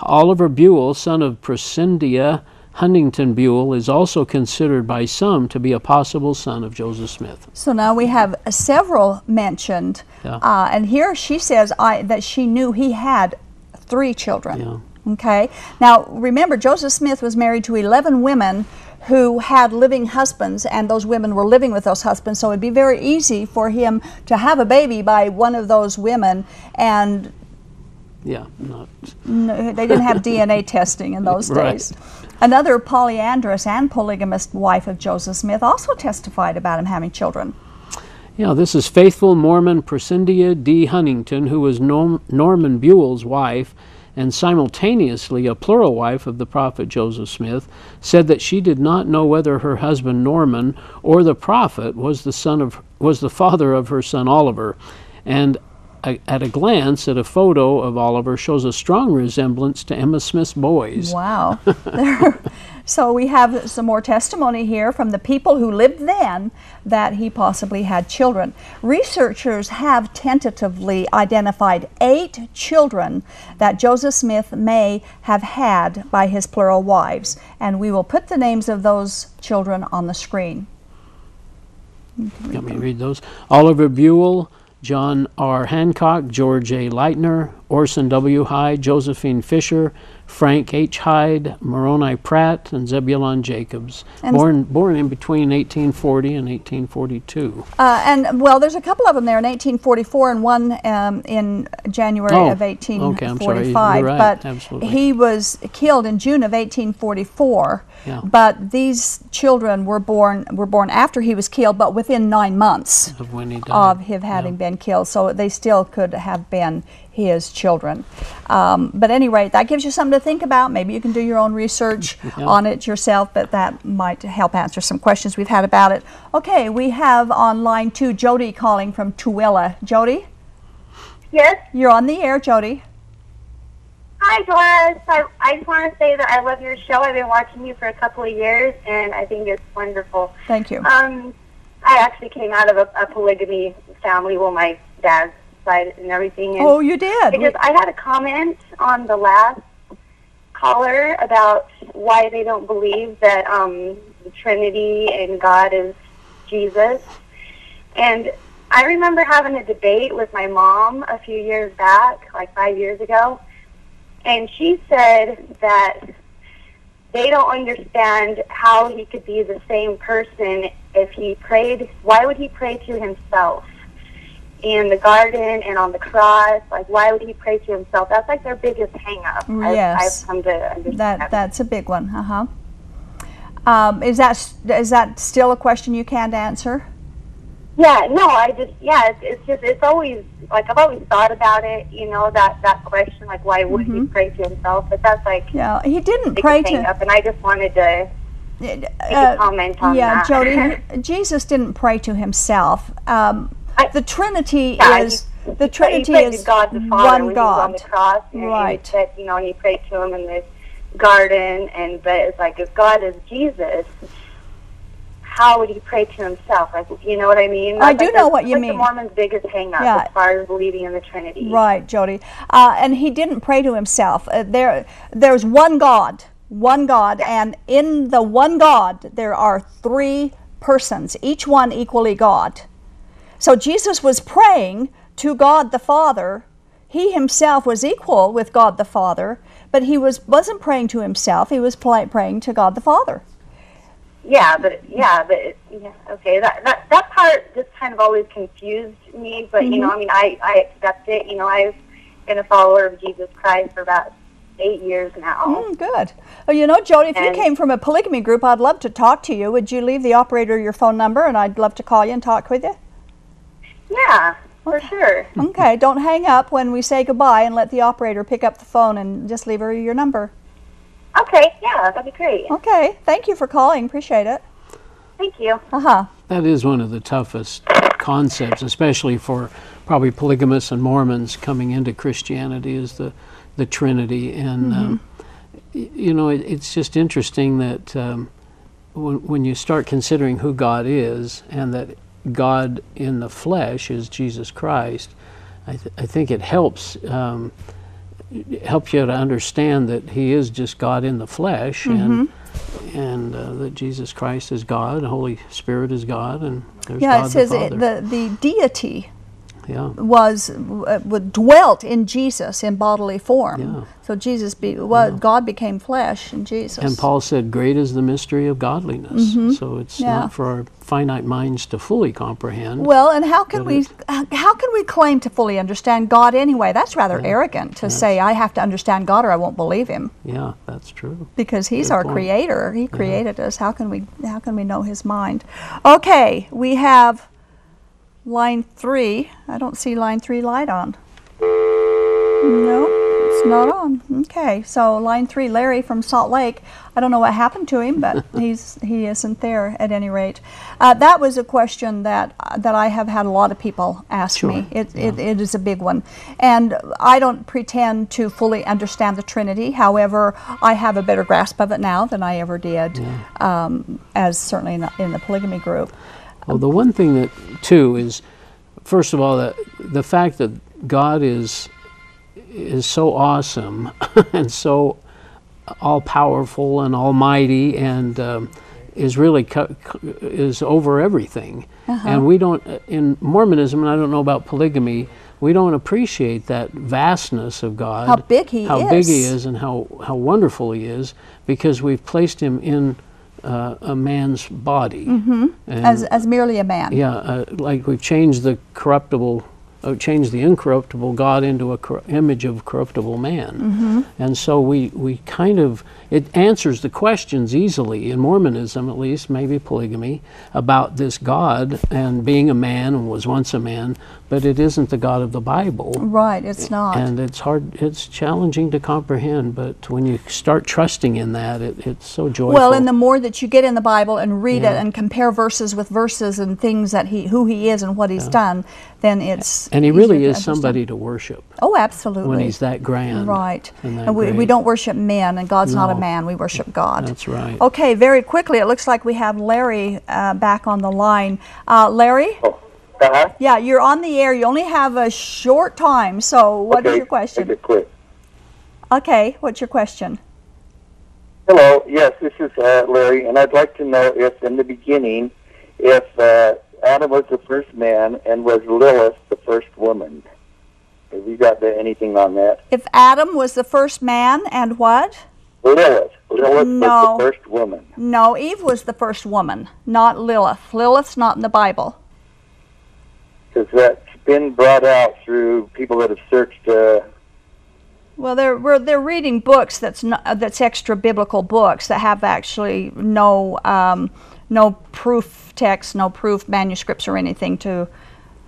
Oliver Buell, son of Prescindia Huntington Buell, is also considered by some to be a possible son of Joseph Smith. So now we have several mentioned, Yeah. uh, and here she says I, that she knew he had three children. Yeah. Okay. Now remember, Joseph Smith was married to 11 women who had living husbands, and those women were living with those husbands. So it'd be very easy for him to have a baby by one of those women, and Yeah, not no, they didn't have <laughs> DNA testing in those Right. days. Another polyandrous and polygamist wife of Joseph Smith also testified about him having children. Yeah, this is faithful Mormon Prescindia D. Huntington, who was Norm- Norman Buell's wife and simultaneously a plural wife of the prophet Joseph Smith, said that she did not know whether her husband Norman or the prophet was the son of was the father of her son Oliver, and a, at a glance at a photo of Oliver shows a strong resemblance to Emma Smith's boys. Wow. <laughs> <laughs> So we have some more testimony here from the people who lived then that he possibly had children. Researchers have tentatively identified eight children that Joseph Smith may have had by his plural wives, and we will put the names of those children on the screen. Let me read those. Oliver Buell, John R. Hancock, George A. Lightner, Orson W. Hyde, Josephine Fisher, Frank H. Hyde, Moroni Pratt, and Zebulon Jacobs. And- born, born in between 1840 and 1842. Uh, and well, there's a couple of them there in 1844 and one um, in January Oh, of okay, I'm sorry. 1845. You're right, But absolutely. he was killed in June of 1844. Yeah. But these children were born were born after he was killed, but within nine months Of when he died. of him having been killed. So they still could have been his children. Um, but anyway, that gives you something to think about. Maybe you can do your own research <laughs> Yeah. on it yourself, but that might help answer some questions we've had about it. Okay, we have on line two Jody calling from Tooele. Jody, Yes. you're on the air, Jody. Hi, Doris. I, I just want to say that I love your show. I've been watching you for a couple of years, and I think it's wonderful. Thank you. Um, I actually came out of a, a polygamy family, well, my dad's side and everything. And Oh, you did. Because I had a comment on the last caller about why they don't believe that um, the Trinity and God is Jesus. And I remember having a debate with my mom a few years back, like five years ago, and she said that they don't understand how he could be the same person if he prayed. Why would he pray to himself? In the garden and on the cross. Like, why would he pray to himself? That's like their biggest hang up. I've, Yes. I've come to understand that that's a big one. Uh huh. Um, is that is that still a question you can't answer? Yeah, no, I just, yeah, it's, it's just, it's always, like, I've always thought about it, you know, that, that question, like, why would he pray to himself? But that's, like, Yeah, he didn't pray to. up, and I just wanted to uh, comment on yeah, that. Jody, <laughs> Jesus didn't pray to himself. Um, I- the Trinity Yeah, is he- the he Trinity prayed is God the Father one was on the God. cross, Right. he said, you know, he prayed to him in the garden, and but it's like if God is Jesus, how would he pray to himself? Like, you know what I mean? I do like know what you like mean. The Mormons' biggest hang up Yeah. as far as believing in the Trinity. Right, Jody. Uh, and he didn't pray to himself. Uh, there, there's one God, one God, and in the one God there are three persons, each one equally God. So Jesus was praying to God the Father. He himself was equal with God the Father, but he was wasn't praying to himself. He was praying to God the Father. yeah, but yeah, but yeah, okay. That that that part just kind of always confused me. But you know, I mean, I I accept it. You know, I've been a follower of Jesus Christ for about eight years now. Mm, good. Oh, you know, Jody, if you came from a polygamy group, I'd love to talk to you. Would you leave the operator your phone number and I'd love to call you and talk with you? Yeah, for sure. Okay, don't hang up when we say goodbye and let the operator pick up the phone and just leave her your number. Okay, yeah, that'd be great. Okay, thank you for calling. Appreciate it. Thank you. Uh huh. That is one of the toughest concepts, especially for probably polygamists and Mormons coming into Christianity, is the the Trinity. And um, you know, it, it's just interesting that um, when when you start considering who God is, and that God in the flesh is Jesus Christ, I, th- I think it helps. Um, helps you to understand that He is just God in the flesh, and and uh, that Jesus Christ is God, the Holy Spirit is God, and there's Yeah, God it says the it, the the deity yeah, was uh, dwelt in Jesus in bodily form. Yeah. So Jesus be well, God became flesh in Jesus. and Paul said, "Great is the mystery of godliness." So it's Mm-hmm. Yeah. not for our finite minds to fully comprehend. Well, and how can we how can we claim to fully understand God anyway? That's rather arrogant to say I have to understand God or I won't believe him yeah, that's true. because he's Good our point. creator. He created us. How can we how can we know his mind? Okay, we have line 3. I don't see line 3 light on. No, it's not on. Okay, so line 3 Larry from Salt Lake. I don't know what happened to him, but <laughs> he's he isn't there at any rate. Uh, that was a question that that I have had a lot of people ask Sure, me. It, it, it is a big one, and I don't pretend to fully understand the Trinity. However, I have a better grasp of it now than I ever did, um, as certainly in the, in the polygamy group. Well, the one thing that too is, first of all, that the fact that God is is so awesome <laughs> and so all powerful and almighty and um, is really is over everything. Uh-huh. And we don't in Mormonism, and I don't know about polygamy. We don't appreciate that vastness of God, How big He is how big He is. is, and how how wonderful He is, because we've placed Him in uh, a man's body. Mm-hmm. As, as merely a man. Yeah, uh, like we've changed the corruptible, uh, changed the incorruptible God into a cor- image of corruptible man, Mm-hmm. and so we we kind of it answers the questions easily in Mormonism, at least maybe polygamy, about this God and being a man and was once a man, but it isn't the God of the Bible. Right, it's not. And it's hard, it's challenging to comprehend, but when you start trusting in that, it, it's so joyful. Well, and the more that you get in the Bible and read it and compare verses with verses and things that he, who he is and what he's done, then it's and he really is somebody to worship Oh, absolutely. when he's that grand. right. And, And we, we don't worship men, and God's not a No. Man. We worship God. That's right. Okay, very quickly, it looks like we have Larry uh, back on the line. Uh, Larry, Oh, uh-huh. yeah, you're on the air. You only have a short time, so what is okay. your question? Make it quick. Okay, what's your question? Hello. Yes, this is uh, Larry, and I'd like to know if, in the beginning, if uh, Adam was the first man and was Lilith the first woman. Have you got anything on that? If Adam was the first man and what? Lilith. Lilith No. was the first woman. No, Eve was the first woman, not Lilith. Lilith's not in the Bible. Because that's been brought out through people that have searched. Uh, Well, they're we're, they're reading books that's not, uh, that's extra biblical books that have actually no um, no proof text, no proof manuscripts or anything to.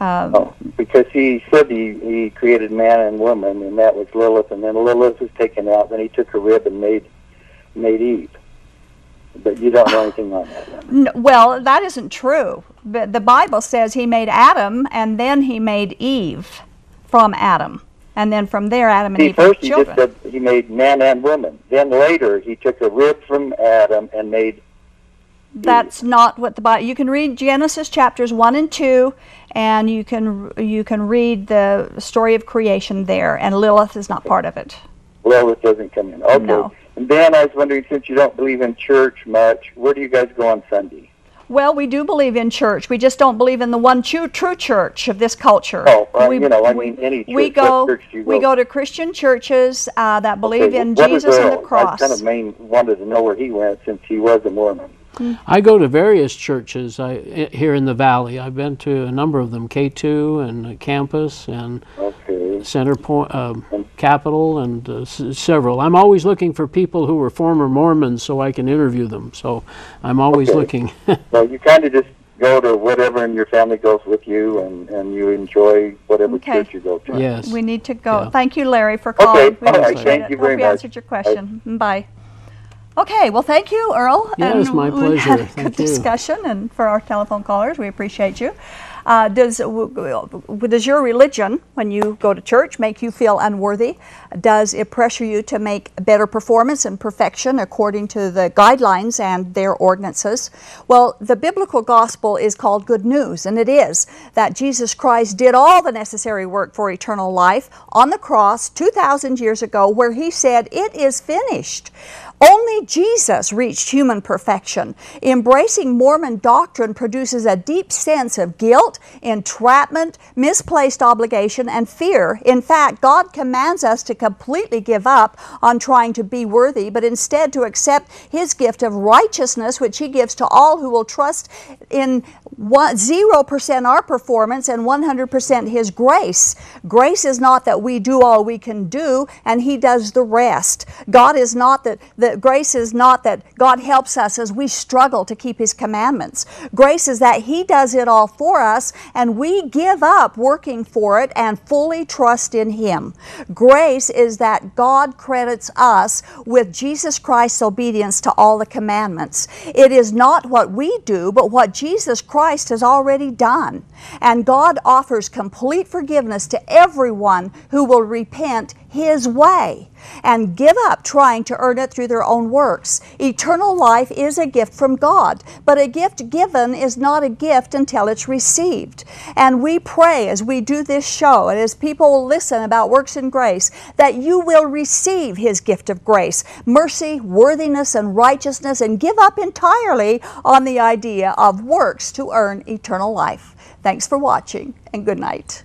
Uh, oh, because he said he, he created man and woman, and that was Lilith, and then Lilith was taken out. Then he took a rib and made made Eve. But you don't know anything on that. One. n- well, that isn't true. But the Bible says he made Adam and then he made Eve from Adam, and then from there Adam and See, Eve first he just children. said he made man and woman. Then later he took a rib from Adam and made. That's not what the Bible. You can read Genesis chapters one and two, and you can you can read the story of creation there. And Lilith is not part of it. Lilith doesn't come in. Okay. No. And then I was wondering, since you don't believe in church much, where do you guys go on Sunday? Well, we do believe in church. We just don't believe in the one true, true church of this culture. Oh, uh, we, you know, I mean any church. What go, church we go? to Christian churches uh, that believe Okay, in Jesus and the cross. I kind of main wanted to know where he went since he was a Mormon. I go to various churches I, i- here in the valley. I've been to a number of them, K2 and uh, Campus and Okay. Center Point, um, Capitol, and uh, s- several. I'm always looking for people who were former Mormons so I can interview them. So I'm always Okay. looking. <laughs> So you kind of just go to whatever, and your family goes with you, and and you enjoy whatever Okay. church you go to. yes. We need to go. Yeah. Thank you, Larry, for calling. We all right, appreciate thank it. you Hope very we much. answered your question. Bye. Okay, well, thank you, Earl. Yes, and my we had a pleasure. good Thank you. discussion, and for our telephone callers, we appreciate you. Uh, does does your religion, when you go to church, make you feel unworthy? Does it pressure you to make better performance and perfection according to the guidelines and their ordinances? Well, the biblical gospel is called good news, and it is that Jesus Christ did all the necessary work for eternal life on the cross 2,000 years ago, where he said, It is finished. Only Jesus reached human perfection. Embracing Mormon doctrine produces a deep sense of guilt, entrapment, misplaced obligation, and fear. In fact, God commands us to completely give up on trying to be worthy, but instead to accept His gift of righteousness, which He gives to all who will trust in one, 0% our performance and 100% His grace. Grace is not that we do all we can do and He does the rest. God is not that, that grace is not that God helps us as we struggle to keep His commandments. Grace is that He does it all for us and we give up working for it and fully trust in Him. Grace is that God credits us with Jesus Christ's obedience to all the commandments. It is not what we do, but what Jesus Christ has already done. And God offers complete forgiveness to everyone who will repent His way and give up trying to earn it through their own works. Eternal life is a gift from God, but a gift given is not a gift until it's received. And we pray as we do this show and as people listen about works and grace that you will receive His gift of grace, mercy, worthiness, and righteousness, and give up entirely on the idea of works to earn eternal life. Thanks for watching, and good night.